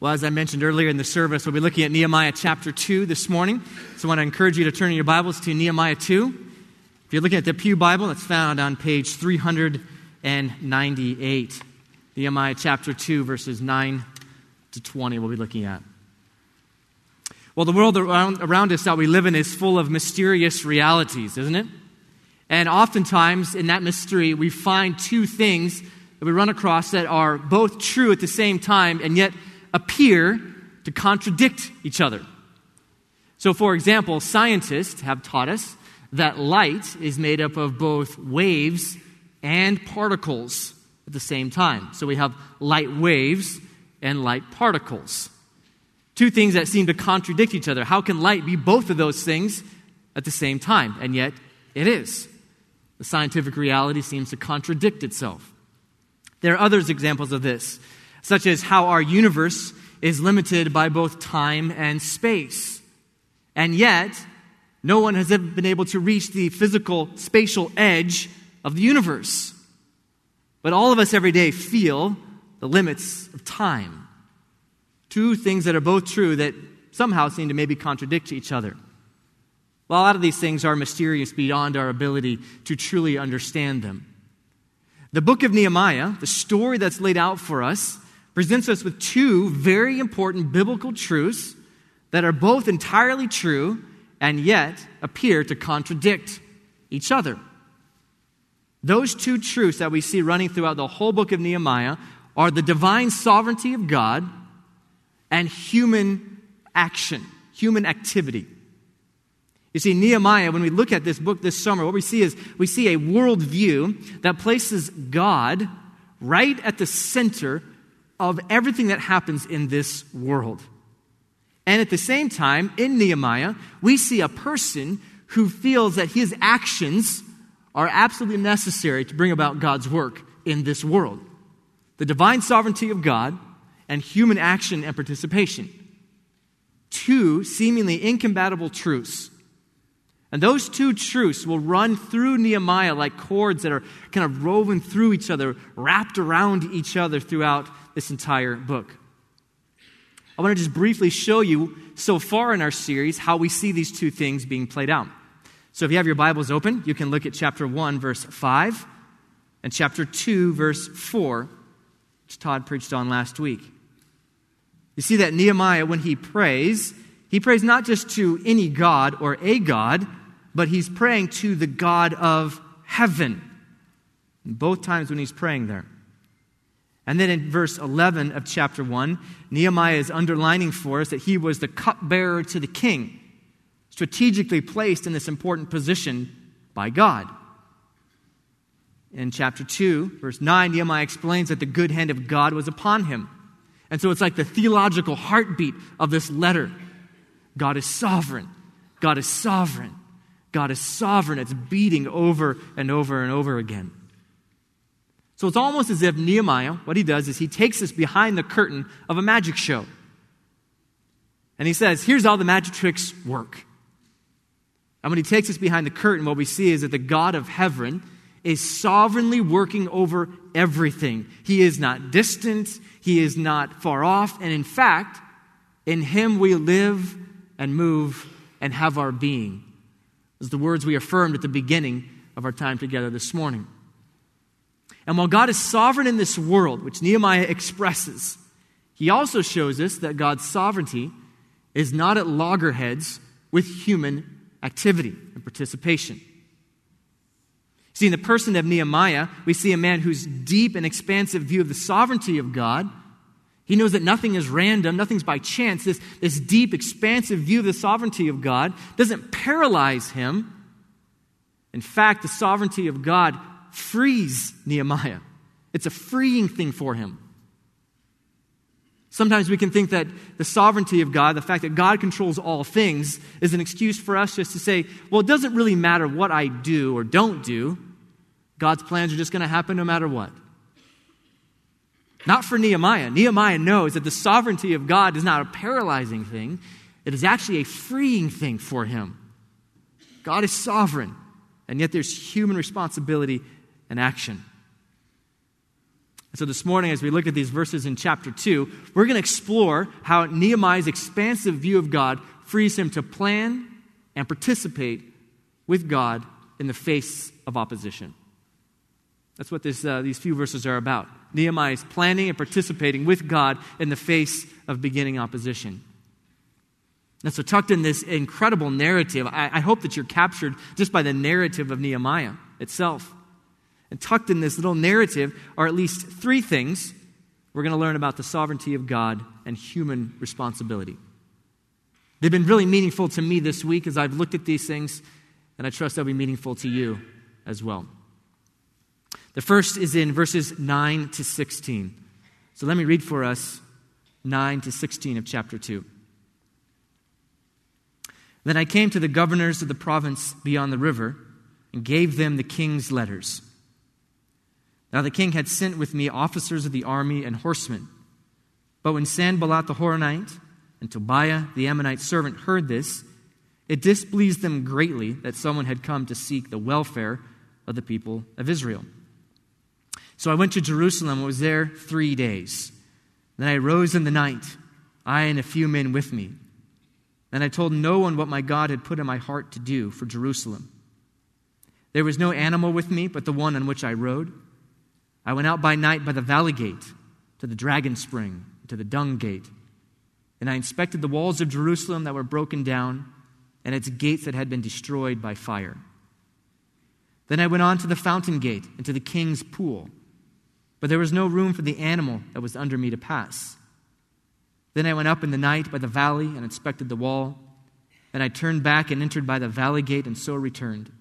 Well, as I mentioned earlier in the service, we'll be looking at Nehemiah chapter 2 this morning. So I want to encourage you to turn your Bibles to Nehemiah 2. If you're looking at the Pew Bible, it's found on page 398. Nehemiah chapter 2, verses 9 to 20, we'll be looking at. Well, the world around, around us that we live in is full of mysterious realities, isn't it? And oftentimes in that mystery, we find two things that we run across that are both true at the same time and yet appear to contradict each other. So, for example, scientists have taught us that light is made up of both waves and particles at the same time. So, we have light waves and light particles. Two things that seem to contradict each other. How can light be both of those things at the same time? And yet, it is. The scientific reality seems to contradict itself. There are others examples of this, such as how our universe is limited by both time and space. And yet, no one has ever been able to reach the physical spatial edge of the universe. But all of us every day feel the limits of time. Two things that are both true that somehow seem to maybe contradict each other. Well, a lot of these things are mysterious beyond our ability to truly understand them. The book of Nehemiah, the story that's laid out for us, presents us with two very important biblical truths that are both entirely true and yet appear to contradict each other. Those two truths that we see running throughout the whole book of Nehemiah are the divine sovereignty of God and human action, human activity. You see, Nehemiah, when we look at this book this summer, what we see is we see a worldview that places God right at the center of everything that happens in this world. And at the same time, in Nehemiah, we see a person who feels that his actions are absolutely necessary to bring about God's work in this world. The divine sovereignty of God and human action and participation. Two seemingly incompatible truths and those two truths will run through Nehemiah like cords that are kind of woven through each other, wrapped around each other throughout this entire book. I want to just briefly show you so far in our series how we see these two things being played out. So if you have your Bibles open, you can look at chapter 1, verse 5, and chapter 2, verse 4, which Todd preached on last week. You see that Nehemiah, when he prays, he prays not just to any God or a God, but he's praying to the God of heaven. Both times when he's praying there. And then in verse 11 of chapter 1, Nehemiah is underlining for us that he was the cupbearer to the king, strategically placed in this important position by God. In chapter 2, verse 9, Nehemiah explains that the good hand of God was upon him. And so it's like the theological heartbeat of this letter God is sovereign. God is sovereign. God is sovereign. It's beating over and over and over again. So it's almost as if Nehemiah, what he does is he takes us behind the curtain of a magic show. And he says, here's how the magic tricks work. And when he takes us behind the curtain, what we see is that the God of heaven is sovereignly working over everything. He is not distant, he is not far off, and in fact, in him we live and move and have our being is the words we affirmed at the beginning of our time together this morning. And while God is sovereign in this world, which Nehemiah expresses, he also shows us that God's sovereignty is not at loggerheads with human activity and participation. See, in the person of Nehemiah, we see a man whose deep and expansive view of the sovereignty of God he knows that nothing is random, nothing's by chance. This, this deep, expansive view of the sovereignty of God doesn't paralyze him. In fact, the sovereignty of God frees Nehemiah. It's a freeing thing for him. Sometimes we can think that the sovereignty of God, the fact that God controls all things, is an excuse for us just to say, well, it doesn't really matter what I do or don't do. God's plans are just going to happen no matter what. Not for Nehemiah. Nehemiah knows that the sovereignty of God is not a paralyzing thing, it is actually a freeing thing for him. God is sovereign, and yet there's human responsibility and action. So, this morning, as we look at these verses in chapter 2, we're going to explore how Nehemiah's expansive view of God frees him to plan and participate with God in the face of opposition. That's what this, uh, these few verses are about. Nehemiah is planning and participating with God in the face of beginning opposition. And so, tucked in this incredible narrative, I, I hope that you're captured just by the narrative of Nehemiah itself. And tucked in this little narrative are at least three things we're going to learn about the sovereignty of God and human responsibility. They've been really meaningful to me this week as I've looked at these things, and I trust they'll be meaningful to you as well. The first is in verses 9 to 16. So let me read for us 9 to 16 of chapter 2. Then I came to the governors of the province beyond the river and gave them the king's letters. Now the king had sent with me officers of the army and horsemen. But when Sanballat the Horonite and Tobiah the Ammonite servant heard this, it displeased them greatly that someone had come to seek the welfare of the people of Israel. So I went to Jerusalem and was there three days. Then I rose in the night, I and a few men with me. And I told no one what my God had put in my heart to do for Jerusalem. There was no animal with me but the one on which I rode. I went out by night by the valley gate to the dragon spring, to the dung gate. And I inspected the walls of Jerusalem that were broken down and its gates that had been destroyed by fire. Then I went on to the fountain gate and to the king's pool, but there was no room for the animal that was under me to pass. Then I went up in the night by the valley and inspected the wall. Then I turned back and entered by the valley gate and so returned.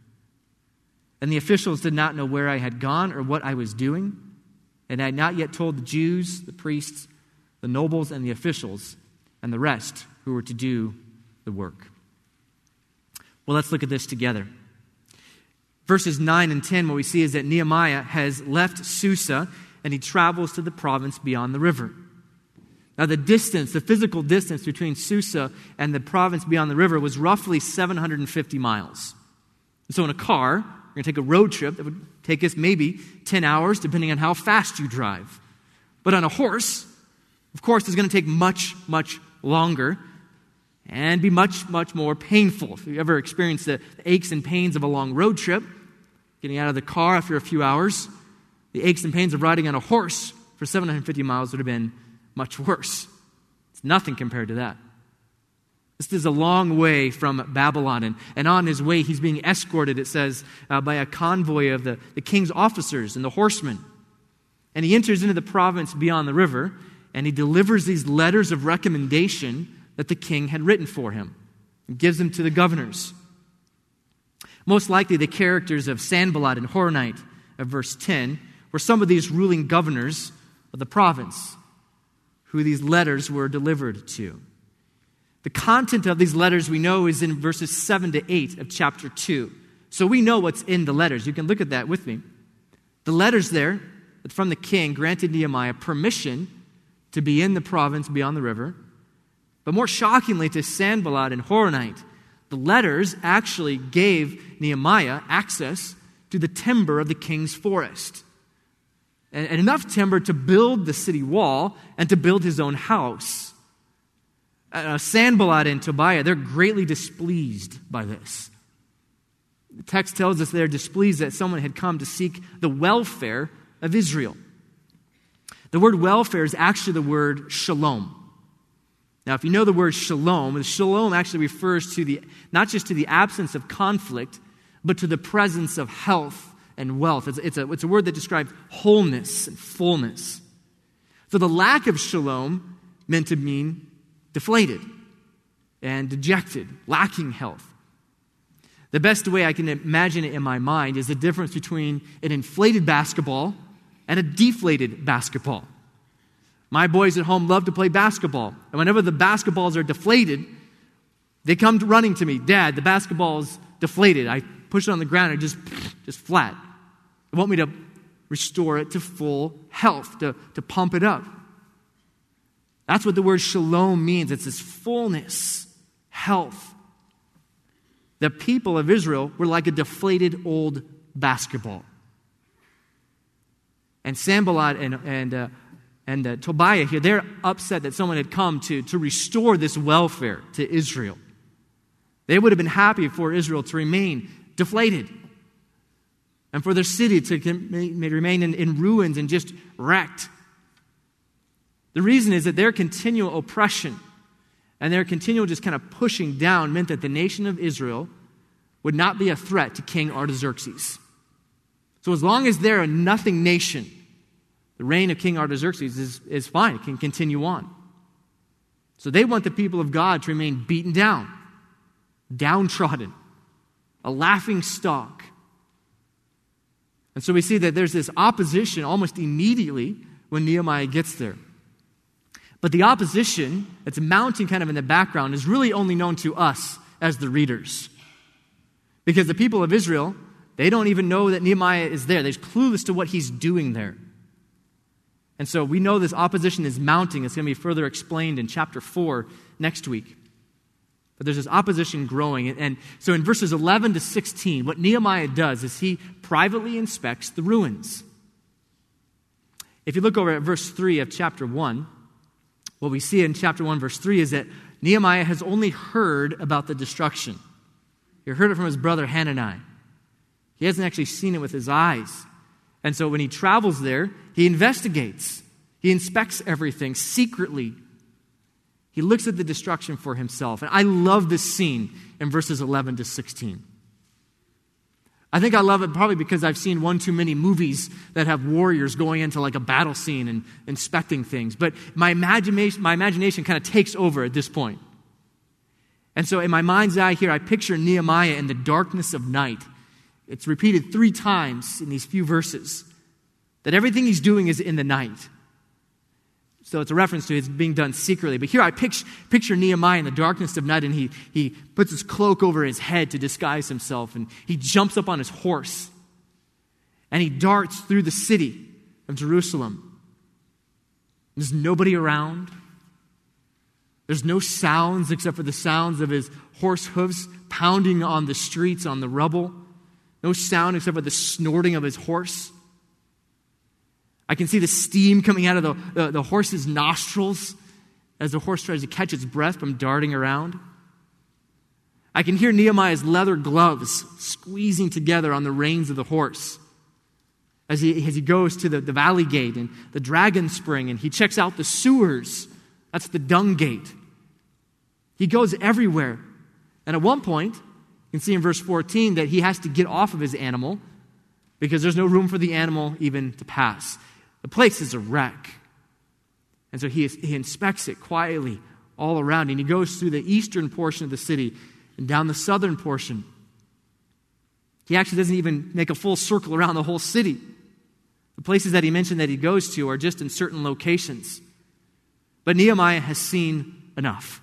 And the officials did not know where I had gone or what I was doing. And I had not yet told the Jews, the priests, the nobles, and the officials, and the rest who were to do the work. Well, let's look at this together. Verses 9 and 10, what we see is that Nehemiah has left Susa and he travels to the province beyond the river. Now, the distance, the physical distance between Susa and the province beyond the river was roughly 750 miles. so, in a car, you're going to take a road trip that would take us maybe 10 hours, depending on how fast you drive. But on a horse, of course, it's going to take much, much longer and be much, much more painful. If you ever experienced the aches and pains of a long road trip, getting out of the car after a few hours, the aches and pains of riding on a horse for 750 miles would have been much worse. It's nothing compared to that. This is a long way from Babylon. And, and on his way, he's being escorted, it says, uh, by a convoy of the, the king's officers and the horsemen. And he enters into the province beyond the river, and he delivers these letters of recommendation that the king had written for him and gives them to the governors. Most likely, the characters of Sanballat and Horonite of verse 10 were some of these ruling governors of the province who these letters were delivered to. The content of these letters we know is in verses 7 to 8 of chapter 2. So we know what's in the letters. You can look at that with me. The letters there from the king granted Nehemiah permission to be in the province beyond the river. But more shockingly to Sanballat and Horonite, the letters actually gave Nehemiah access to the timber of the king's forest. And enough timber to build the city wall and to build his own house uh, Sanballat and Tobiah, they're greatly displeased by this. The text tells us they're displeased that someone had come to seek the welfare of Israel. The word welfare is actually the word shalom. Now, if you know the word shalom, shalom actually refers to the, not just to the absence of conflict, but to the presence of health and wealth. It's, it's, a, it's a word that describes wholeness and fullness. So the lack of shalom meant to mean deflated and dejected, lacking health. The best way I can imagine it in my mind is the difference between an inflated basketball and a deflated basketball. My boys at home love to play basketball, and whenever the basketballs are deflated, they come running to me, Dad, the basketball's deflated. I push it on the ground and just, just flat. They want me to restore it to full health, to, to pump it up. That's what the word shalom means it's this fullness, health. The people of Israel were like a deflated old basketball. And Sanballat and, and, uh, and uh, Tobiah here, they're upset that someone had come to, to restore this welfare to Israel. They would have been happy for Israel to remain deflated and for their city to remain in, in ruins and just wrecked. The reason is that their continual oppression and their continual just kind of pushing down meant that the nation of Israel would not be a threat to King Artaxerxes. So, as long as they're a nothing nation, the reign of King Artaxerxes is, is fine, it can continue on. So, they want the people of God to remain beaten down, downtrodden, a laughing stock. And so we see that there's this opposition almost immediately when Nehemiah gets there. But the opposition that's mounting kind of in the background is really only known to us as the readers. Because the people of Israel, they don't even know that Nehemiah is there. They're clueless to what he's doing there. And so we know this opposition is mounting. It's going to be further explained in chapter 4 next week. But there's this opposition growing. And so in verses 11 to 16, what Nehemiah does is he privately inspects the ruins. If you look over at verse 3 of chapter 1, what we see in chapter 1, verse 3 is that Nehemiah has only heard about the destruction. He heard it from his brother Hanani. He hasn't actually seen it with his eyes. And so when he travels there, he investigates, he inspects everything secretly. He looks at the destruction for himself. And I love this scene in verses 11 to 16. I think I love it probably because I've seen one too many movies that have warriors going into like a battle scene and inspecting things. But my imagination, my imagination kind of takes over at this point. And so in my mind's eye here, I picture Nehemiah in the darkness of night. It's repeated three times in these few verses that everything he's doing is in the night. So it's a reference to it being done secretly. But here I picture, picture Nehemiah in the darkness of night, and he, he puts his cloak over his head to disguise himself, and he jumps up on his horse, and he darts through the city of Jerusalem. There's nobody around. There's no sounds except for the sounds of his horse hooves pounding on the streets, on the rubble. No sound except for the snorting of his horse. I can see the steam coming out of the, the, the horse's nostrils as the horse tries to catch its breath from darting around. I can hear Nehemiah's leather gloves squeezing together on the reins of the horse as he, as he goes to the, the valley gate and the dragon spring and he checks out the sewers. That's the dung gate. He goes everywhere. And at one point, you can see in verse 14 that he has to get off of his animal because there's no room for the animal even to pass. The place is a wreck. And so he, he inspects it quietly all around, and he goes through the eastern portion of the city and down the southern portion. He actually doesn't even make a full circle around the whole city. The places that he mentioned that he goes to are just in certain locations. But Nehemiah has seen enough.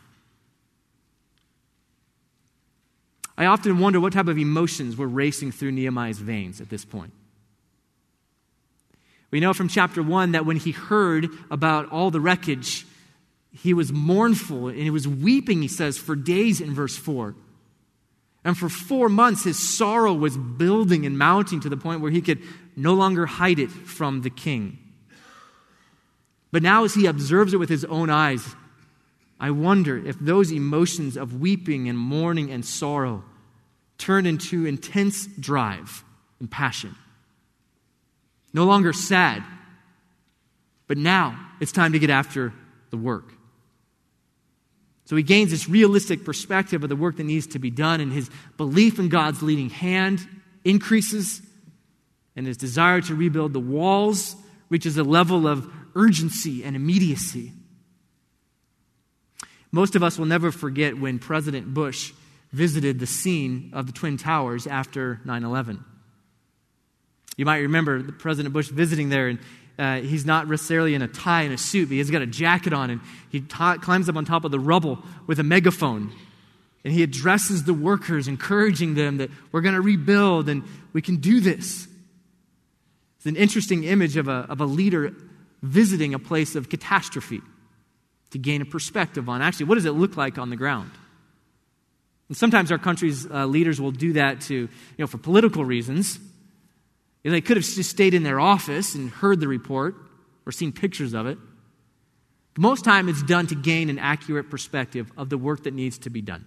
I often wonder what type of emotions were racing through Nehemiah's veins at this point. We know from chapter 1 that when he heard about all the wreckage, he was mournful and he was weeping, he says, for days in verse 4. And for four months, his sorrow was building and mounting to the point where he could no longer hide it from the king. But now, as he observes it with his own eyes, I wonder if those emotions of weeping and mourning and sorrow turn into intense drive and passion no longer sad. But now it's time to get after the work. So he gains this realistic perspective of the work that needs to be done, and his belief in God's leading hand increases, and his desire to rebuild the walls reaches a level of urgency and immediacy. Most of us will never forget when President Bush visited the scene of the Twin Towers after 9 11. You might remember President Bush visiting there, and uh, he's not necessarily in a tie and a suit, but he's got a jacket on, and he ta- climbs up on top of the rubble with a megaphone. And he addresses the workers, encouraging them that we're going to rebuild and we can do this. It's an interesting image of a, of a leader visiting a place of catastrophe to gain a perspective on actually what does it look like on the ground. And sometimes our country's uh, leaders will do that to, you know, for political reasons They could have just stayed in their office and heard the report or seen pictures of it. But most time it's done to gain an accurate perspective of the work that needs to be done.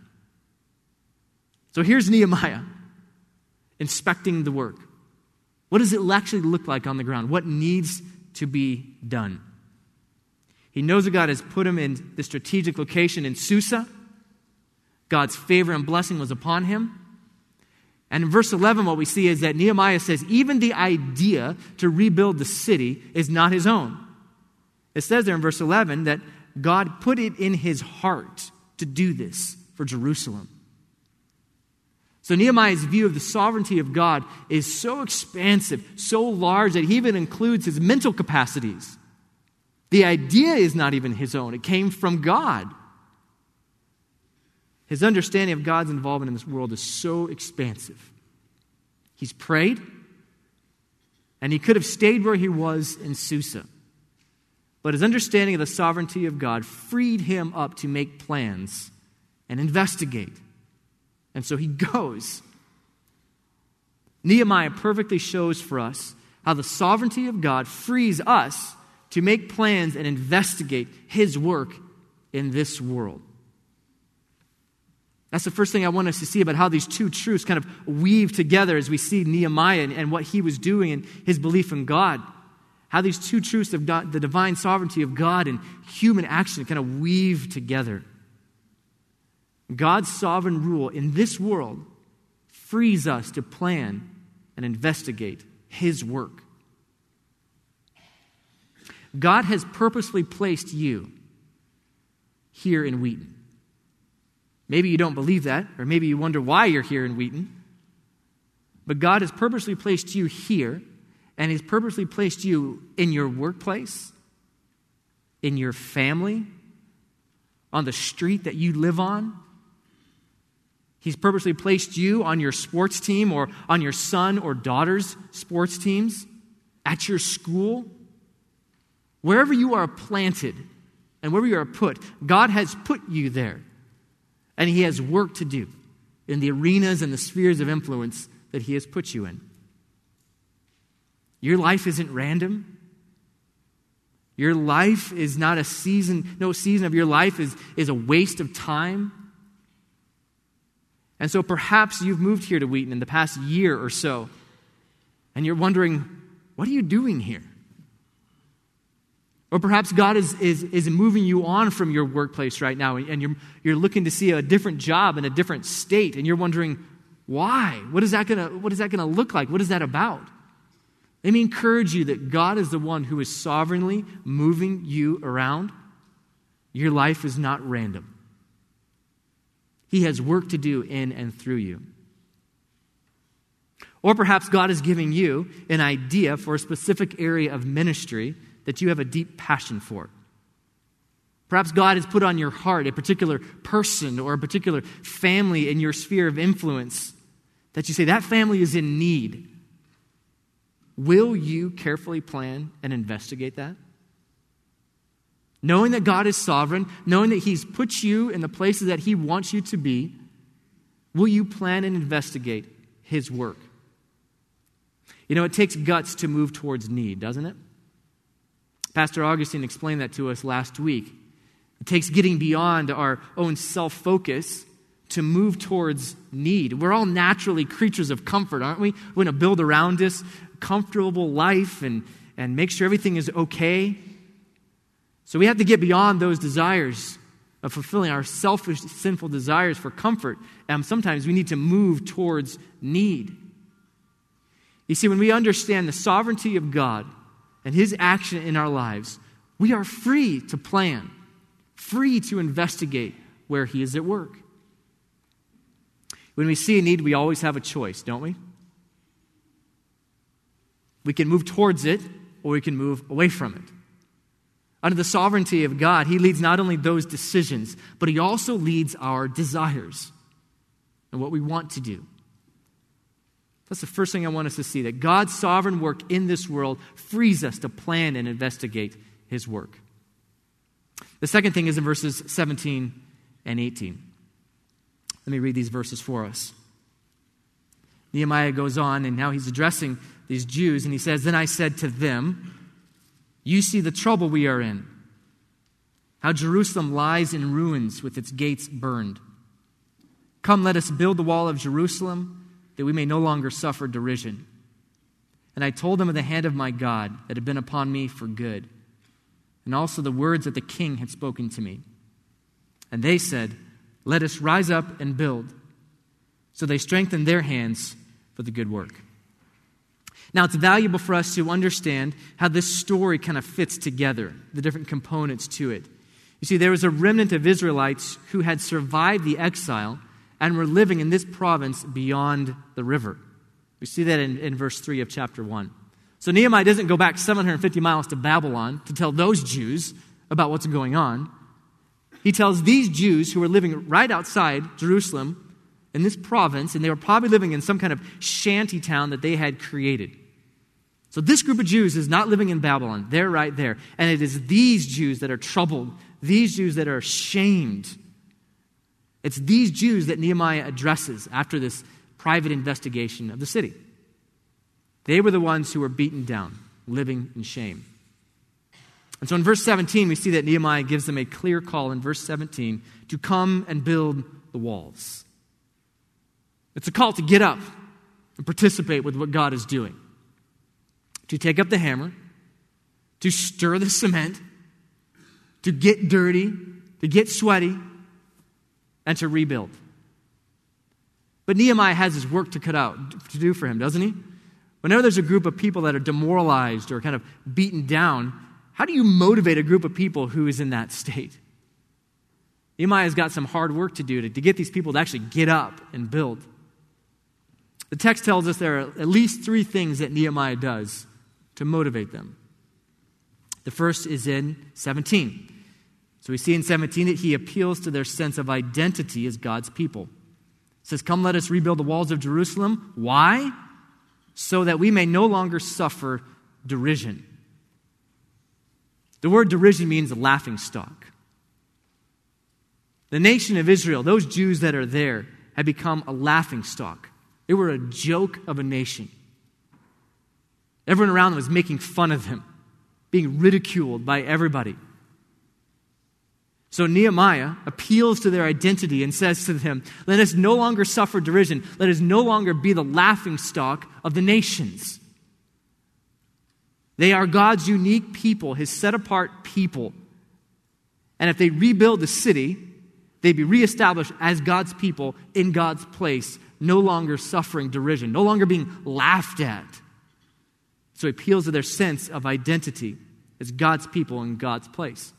So here's Nehemiah inspecting the work. What does it actually look like on the ground? What needs to be done? He knows that God has put him in the strategic location in Susa. God's favor and blessing was upon him. And in verse 11, what we see is that Nehemiah says, even the idea to rebuild the city is not his own. It says there in verse 11 that God put it in his heart to do this for Jerusalem. So Nehemiah's view of the sovereignty of God is so expansive, so large that he even includes his mental capacities. The idea is not even his own, it came from God. His understanding of God's involvement in this world is so expansive. He's prayed, and he could have stayed where he was in Susa. But his understanding of the sovereignty of God freed him up to make plans and investigate. And so he goes. Nehemiah perfectly shows for us how the sovereignty of God frees us to make plans and investigate his work in this world. That's the first thing I want us to see about how these two truths kind of weave together as we see Nehemiah and, and what he was doing and his belief in God. How these two truths of God, the divine sovereignty of God and human action kind of weave together. God's sovereign rule in this world frees us to plan and investigate his work. God has purposely placed you here in Wheaton. Maybe you don't believe that, or maybe you wonder why you're here in Wheaton. But God has purposely placed you here, and He's purposely placed you in your workplace, in your family, on the street that you live on. He's purposely placed you on your sports team or on your son or daughter's sports teams, at your school. Wherever you are planted and wherever you are put, God has put you there. And He has work to do in the arenas and the spheres of influence that He has put you in. Your life isn't random. Your life is not a season, no season of your life is, is a waste of time. And so perhaps you've moved here to Wheaton in the past year or so, and you're wondering, what are you doing here? Or perhaps God is, is, is moving you on from your workplace right now and you're, you're looking to see a different job in a different state and you're wondering, why? What is that going to look like? What is that about? Let me encourage you that God is the one who is sovereignly moving you around. Your life is not random, He has work to do in and through you. Or perhaps God is giving you an idea for a specific area of ministry that you have a deep passion for. Perhaps God has put on your heart a particular person or a particular family in your sphere of influence that you say, that family is in need. Will you carefully plan and investigate that? Knowing that God is sovereign, knowing that He's put you in the places that He wants you to be, will you plan and investigate His work? You know, it takes guts to move towards need, doesn't it? Pastor Augustine explained that to us last week. It takes getting beyond our own self focus to move towards need. We're all naturally creatures of comfort, aren't we? We want to build around us a comfortable life and, and make sure everything is okay. So we have to get beyond those desires of fulfilling our selfish, sinful desires for comfort. And sometimes we need to move towards need. You see, when we understand the sovereignty of God, and His action in our lives, we are free to plan, free to investigate where He is at work. When we see a need, we always have a choice, don't we? We can move towards it or we can move away from it. Under the sovereignty of God, He leads not only those decisions, but He also leads our desires and what we want to do. That's the first thing I want us to see that God's sovereign work in this world frees us to plan and investigate his work. The second thing is in verses 17 and 18. Let me read these verses for us. Nehemiah goes on, and now he's addressing these Jews, and he says, Then I said to them, You see the trouble we are in, how Jerusalem lies in ruins with its gates burned. Come, let us build the wall of Jerusalem, that we may no longer suffer derision. And I told them of the hand of my God that had been upon me for good, and also the words that the king had spoken to me. And they said, Let us rise up and build. So they strengthened their hands for the good work. Now, it's valuable for us to understand how this story kind of fits together, the different components to it. You see, there was a remnant of Israelites who had survived the exile and we're living in this province beyond the river. We see that in, in verse 3 of chapter 1. So Nehemiah doesn't go back 750 miles to Babylon to tell those Jews about what's going on. He tells these Jews who are living right outside Jerusalem in this province, and they were probably living in some kind of shanty town that they had created. So, this group of Jews is not living in Babylon. They're right there. And it is these Jews that are troubled, these Jews that are ashamed. It's these Jews that Nehemiah addresses after this private investigation of the city. They were the ones who were beaten down, living in shame. And so in verse 17, we see that Nehemiah gives them a clear call in verse 17 to come and build the walls. It's a call to get up and participate with what God is doing to take up the hammer, to stir the cement, to get dirty, to get sweaty, and to rebuild. But Nehemiah has his work to cut out, to do for him, doesn't he? Whenever there's a group of people that are demoralized or kind of beaten down, how do you motivate a group of people who is in that state? Nehemiah's got some hard work to do to, to get these people to actually get up and build. The text tells us there are at least three things that Nehemiah does to motivate them. The first is in 17. So we see in 17 that he appeals to their sense of identity as God's people. He says, Come, let us rebuild the walls of Jerusalem. Why? So that we may no longer suffer derision. The word derision means laughing stock. The nation of Israel, those Jews that are there, had become a laughing stock. They were a joke of a nation. Everyone around them was making fun of him, being ridiculed by everybody. So Nehemiah appeals to their identity and says to them, Let us no longer suffer derision. Let us no longer be the laughing stock of the nations. They are God's unique people, his set apart people. And if they rebuild the city, they'd be reestablished as God's people in God's place, no longer suffering derision, no longer being laughed at. So he appeals to their sense of identity as God's people in God's place.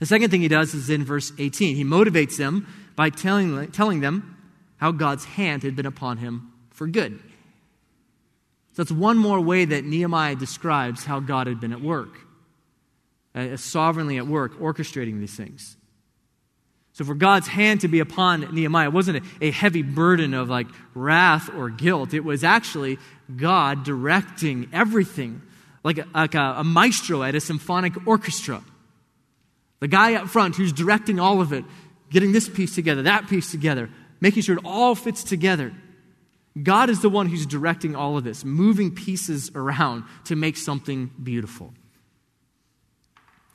The second thing he does is in verse 18. He motivates them by telling, telling them how God's hand had been upon him for good. So that's one more way that Nehemiah describes how God had been at work, uh, sovereignly at work, orchestrating these things. So, for God's hand to be upon Nehemiah, wasn't a, a heavy burden of like wrath or guilt. It was actually God directing everything, like a, like a, a maestro at a symphonic orchestra. The guy up front who's directing all of it, getting this piece together, that piece together, making sure it all fits together. God is the one who's directing all of this, moving pieces around to make something beautiful.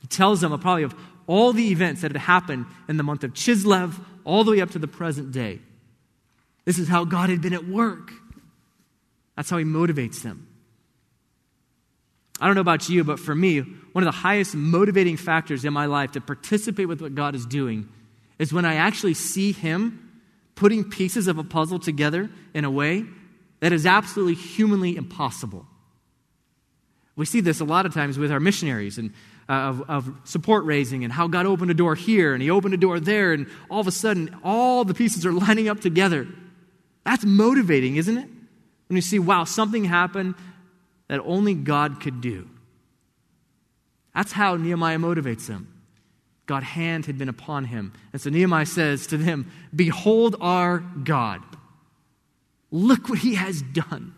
He tells them probably of all the events that had happened in the month of Chislev all the way up to the present day. This is how God had been at work. That's how he motivates them. I don't know about you, but for me, one of the highest motivating factors in my life to participate with what God is doing is when I actually see him putting pieces of a puzzle together in a way that is absolutely humanly impossible. We see this a lot of times with our missionaries and uh, of, of support raising and how God opened a door here and He opened a door there, and all of a sudden, all the pieces are lining up together. That's motivating, isn't it? When you see, wow, something happened that only God could do. That's how Nehemiah motivates them. God's hand had been upon him. And so Nehemiah says to them, Behold our God. Look what he has done.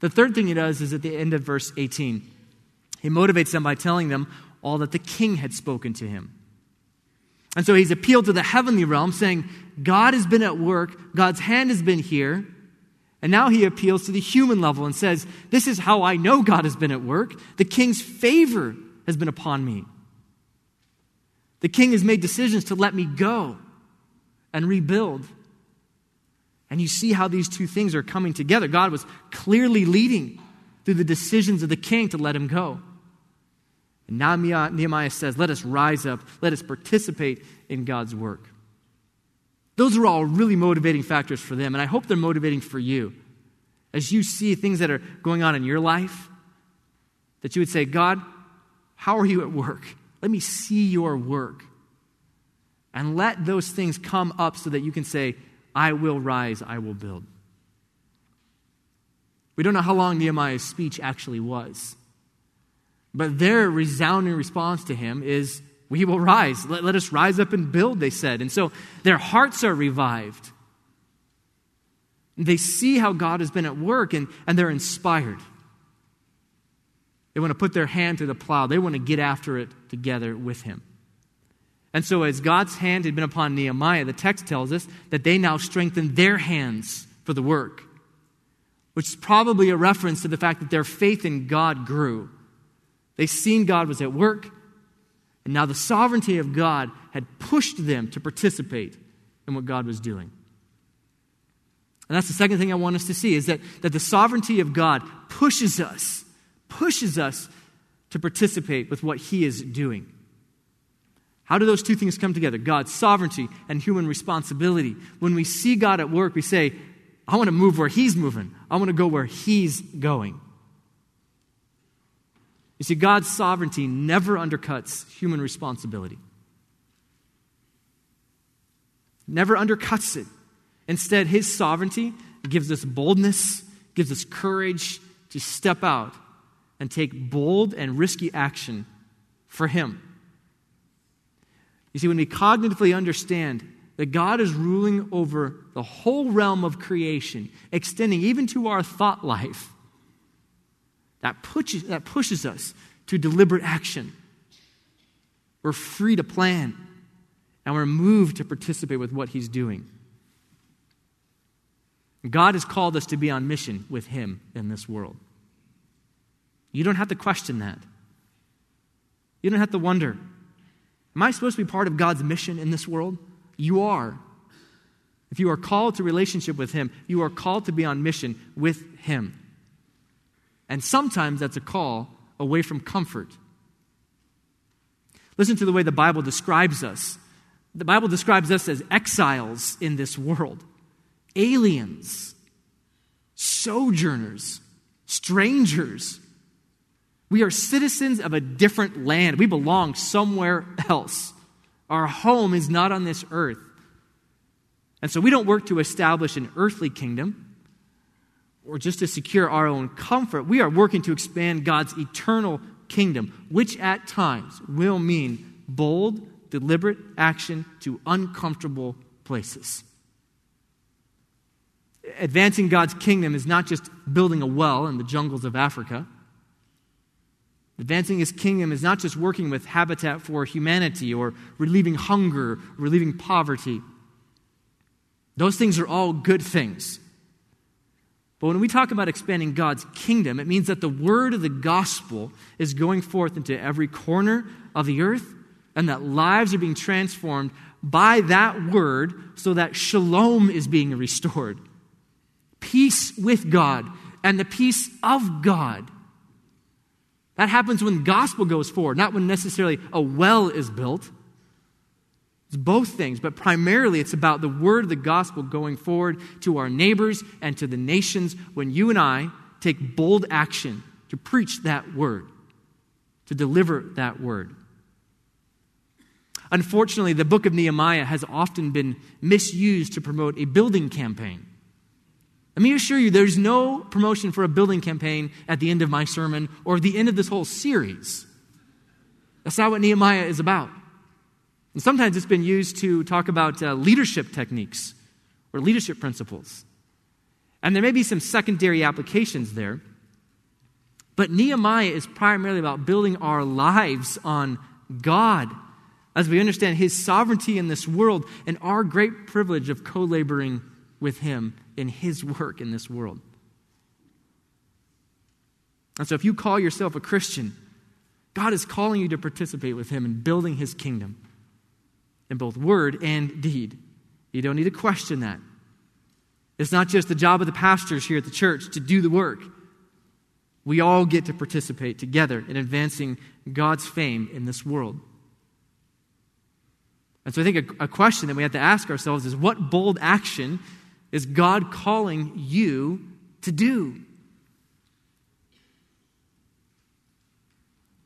The third thing he does is at the end of verse 18. He motivates them by telling them all that the king had spoken to him. And so he's appealed to the heavenly realm, saying, God has been at work, God's hand has been here, And now he appeals to the human level and says, This is how I know God has been at work. The king's favor has been upon me. The king has made decisions to let me go and rebuild. And you see how these two things are coming together. God was clearly leading through the decisions of the king to let him go. And now Nehemiah says, Let us rise up, let us participate in God's work. Those are all really motivating factors for them, and I hope they're motivating for you. As you see things that are going on in your life, that you would say, God, how are you at work? Let me see your work. And let those things come up so that you can say, I will rise, I will build. We don't know how long Nehemiah's speech actually was. But their resounding response to him is, We will rise. Let, let us rise up and build, they said. And so their hearts are revived. They see how God has been at work and, and they're inspired. They want to put their hand to the plow, they want to get after it together with him. And so, as God's hand had been upon Nehemiah, the text tells us that they now strengthened their hands for the work, which is probably a reference to the fact that their faith in God grew. They seen God was at work, and now the sovereignty of God had pushed them to participate in what God was doing. And that's the second thing I want us to see is that, that the sovereignty of God pushes us, pushes us to participate with what He is doing. How do those two things come together? God's sovereignty and human responsibility. When we see God at work, we say, I want to move where He's moving, I want to go where He's going. You see, God's sovereignty never undercuts human responsibility. Never undercuts it. Instead, His sovereignty gives us boldness, gives us courage to step out and take bold and risky action for Him. You see, when we cognitively understand that God is ruling over the whole realm of creation, extending even to our thought life, that pushes, that pushes us to deliberate action. We're free to plan, and we're moved to participate with what He's doing. God has called us to be on mission with Him in this world. You don't have to question that. You don't have to wonder Am I supposed to be part of God's mission in this world? You are. If you are called to relationship with Him, you are called to be on mission with Him. And sometimes that's a call away from comfort. Listen to the way the Bible describes us. The Bible describes us as exiles in this world, aliens, sojourners, strangers. We are citizens of a different land. We belong somewhere else. Our home is not on this earth. And so we don't work to establish an earthly kingdom or just to secure our own comfort. We are working to expand God's eternal kingdom, which at times will mean bold, deliberate action to uncomfortable places. Advancing God's kingdom is not just building a well in the jungles of Africa. Advancing his kingdom is not just working with Habitat for Humanity or relieving hunger, relieving poverty. Those things are all good things. But when we talk about expanding God's kingdom, it means that the word of the gospel is going forth into every corner of the earth and that lives are being transformed by that word so that shalom is being restored. Peace with God and the peace of God. That happens when gospel goes forward, not when necessarily a well is built. It's both things, but primarily it's about the word of the gospel going forward to our neighbors and to the nations when you and I take bold action to preach that word, to deliver that word. Unfortunately, the book of Nehemiah has often been misused to promote a building campaign. Let me assure you, there's no promotion for a building campaign at the end of my sermon or the end of this whole series. That's not what Nehemiah is about. And sometimes it's been used to talk about uh, leadership techniques or leadership principles. And there may be some secondary applications there. But Nehemiah is primarily about building our lives on God as we understand his sovereignty in this world and our great privilege of co laboring with Him in His work in this world. And so, if you call yourself a Christian, God is calling you to participate with Him in building His kingdom in both word and deed. You don't need to question that. It's not just the job of the pastors here at the church to do the work. We all get to participate together in advancing God's fame in this world. And so I think a, a, question that we have to ask ourselves is what bold action is God calling you to do?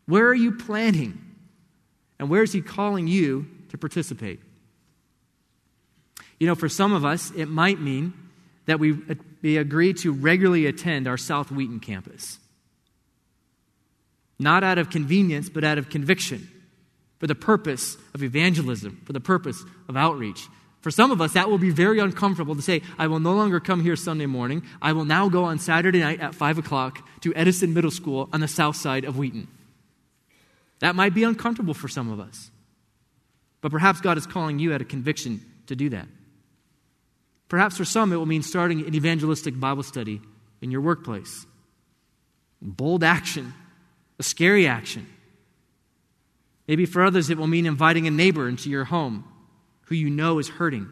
Where are you planning? And where is He calling you to participate? You know, for some of us, it might mean that we, uh, we agree to regularly attend our South Wheaton campus. Not out of convenience, but out of conviction, for the purpose of evangelism, for the purpose of outreach. For some of us, that will be very uncomfortable to say, I will no longer come here Sunday morning. I will now go on Saturday night at 5 o'clock to Edison Middle School on the south side of Wheaton. That might be uncomfortable for some of us. But perhaps God is calling you out of conviction to do that. Perhaps for some, it will mean starting an evangelistic Bible study in your workplace. Bold action, a scary action. Maybe for others, it will mean inviting a neighbor into your home who you know is hurting,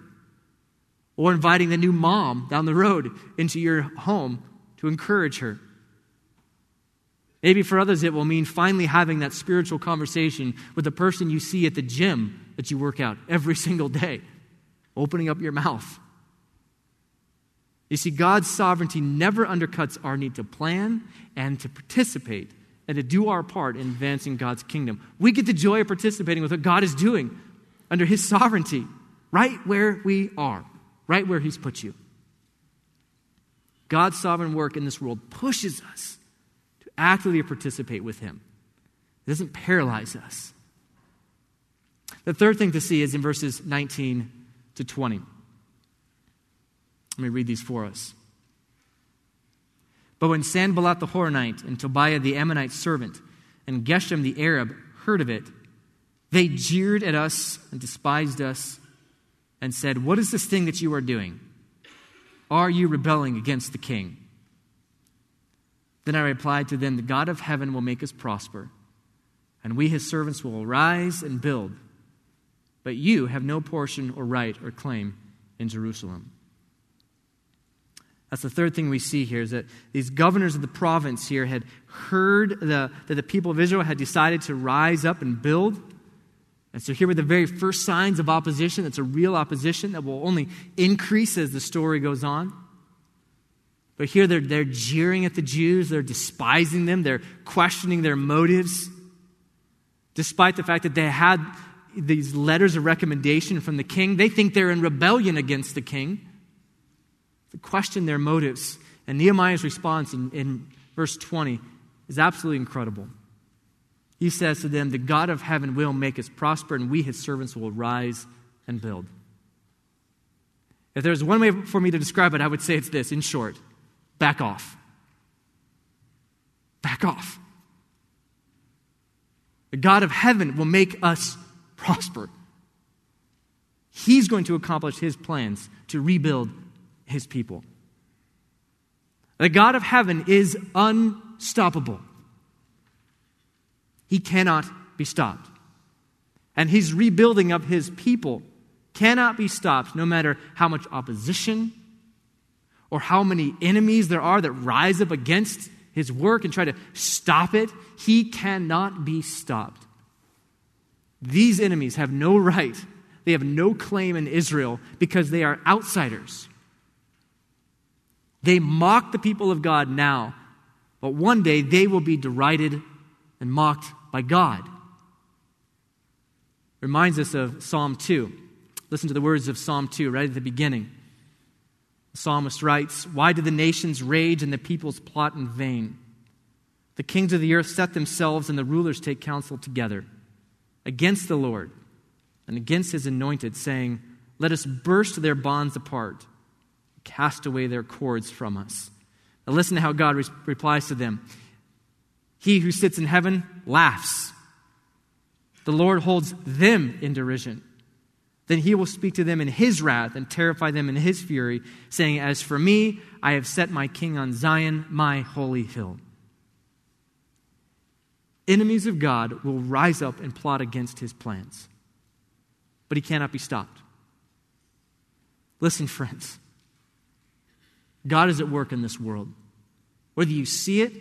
or inviting the new mom down the road into your home to encourage her. Maybe for others, it will mean finally having that spiritual conversation with the person you see at the gym that you work out every single day, opening up your mouth you see, God's sovereignty never undercuts our need to plan and to participate and to do our part in advancing God's kingdom. We get the joy of participating with what God is doing under His sovereignty, right where we are, right where He's put you. God's sovereign work in this world pushes us to actively participate with Him, it doesn't paralyze us. The third thing to see is in verses 19 to 20. Let me read these for us. But when Sanballat the Horonite and Tobiah the Ammonite servant and Geshem the Arab heard of it, they jeered at us and despised us and said, What is this thing that you are doing? Are you rebelling against the king? Then I replied to them, The God of heaven will make us prosper, and we, his servants, will arise and build. But you have no portion or right or claim in Jerusalem. That's the third thing we see here is that these governors of the province here had heard the, that the people of Israel had decided to rise up and build. And so here were the very first signs of opposition. That's a real opposition that will only increase as the story goes on. But here they're, they're jeering at the Jews, they're despising them, they're questioning their motives, despite the fact that they had these letters of recommendation from the king. They think they're in rebellion against the king to question their motives. And Nehemiah's response in, in verse 20 is absolutely incredible. He says to them, The God of heaven will make us prosper, and we, his servants, will rise and build. If there's one way for me to describe it, I would say it's this in short back off. Back off. The God of heaven will make us prosper. He's going to accomplish his plans to rebuild his people. The God of heaven is unstoppable. He cannot be stopped. And his rebuilding of his people cannot be stopped no matter how much opposition or how many enemies there are that rise up against his work and try to stop it. He cannot be stopped. These enemies have no right, they have no claim in Israel because they are outsiders. They mock the people of God now, but one day they will be derided and mocked by God. Reminds us of Psalm 2. Listen to the words of Psalm 2 right at the beginning. The psalmist writes, Why do the nations rage and the peoples plot in vain? The kings of the earth set themselves and the rulers take counsel together against the Lord and against his anointed, saying, Let us burst their bonds apart cast away their cords from us. Now, listen to how God re- replies to them He who sits in heaven laughs. The Lord holds them in derision. Then he will speak to them in his wrath and terrify them in his fury, saying, As for me, I have set my king on Zion, my holy hill. Enemies of God will rise up and plot against his plans, but he cannot be stopped. Listen, friends, God is at work in this world. Whether you see it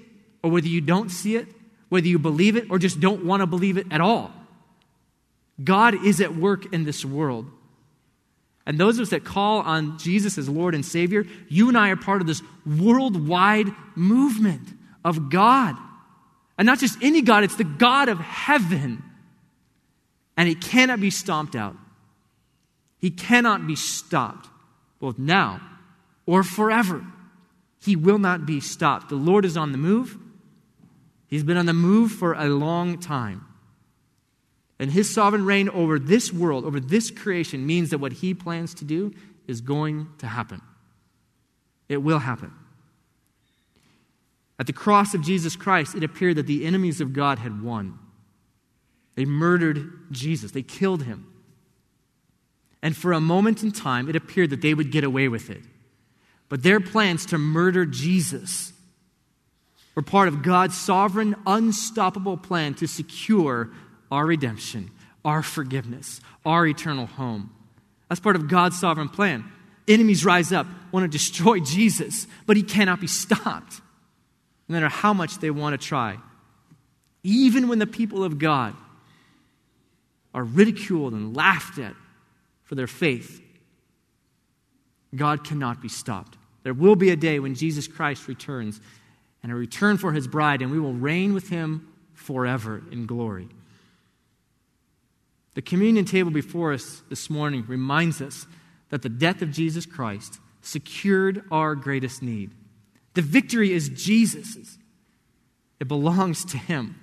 or whether you don't see it, whether you believe it or just don't want to believe it at all. God is at work in this world. And those of us that call on Jesus as Lord and Savior, you and I are part of this worldwide movement of God. And not just any God, it's the God of heaven. And He cannot be stomped out. He cannot be stopped, both now or forever. He will not be stopped. The Lord is on the move. He's been on the move for a long time. And his sovereign reign over this world, over this creation, means that what he plans to do is going to happen. It will happen. At the cross of Jesus Christ, it appeared that the enemies of God had won. They murdered Jesus, they killed him. And for a moment in time, it appeared that they would get away with it. But their plans to murder Jesus were part of God's sovereign, unstoppable plan to secure our redemption, our forgiveness, our eternal home. That's part of God's sovereign plan. Enemies rise up, want to destroy Jesus, but he cannot be stopped, no matter how much they want to try. Even when the people of God are ridiculed and laughed at for their faith, God cannot be stopped. There will be a day when Jesus Christ returns and a return for his bride, and we will reign with him forever in glory. The communion table before us this morning reminds us that the death of Jesus Christ secured our greatest need. The victory is Jesus's, it belongs to him.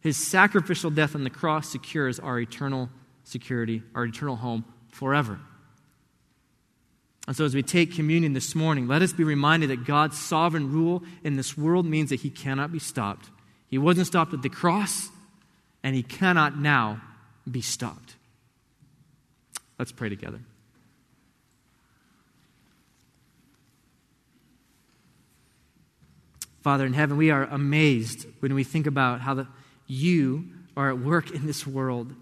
His sacrificial death on the cross secures our eternal security, our eternal home forever. And so, as we take communion this morning, let us be reminded that God's sovereign rule in this world means that he cannot be stopped. He wasn't stopped at the cross, and he cannot now be stopped. Let's pray together. Father in heaven, we are amazed when we think about how the, you are at work in this world.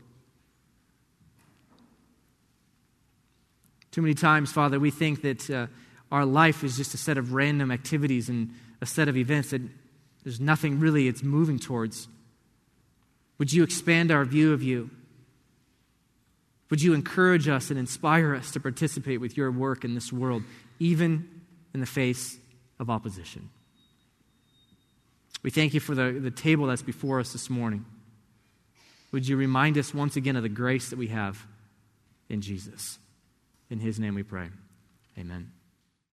Too many times, Father, we think that uh, our life is just a set of random activities and a set of events that there's nothing really it's moving towards. Would you expand our view of you? Would you encourage us and inspire us to participate with your work in this world, even in the face of opposition? We thank you for the, the table that's before us this morning. Would you remind us once again of the grace that we have in Jesus? In his name we pray. Amen.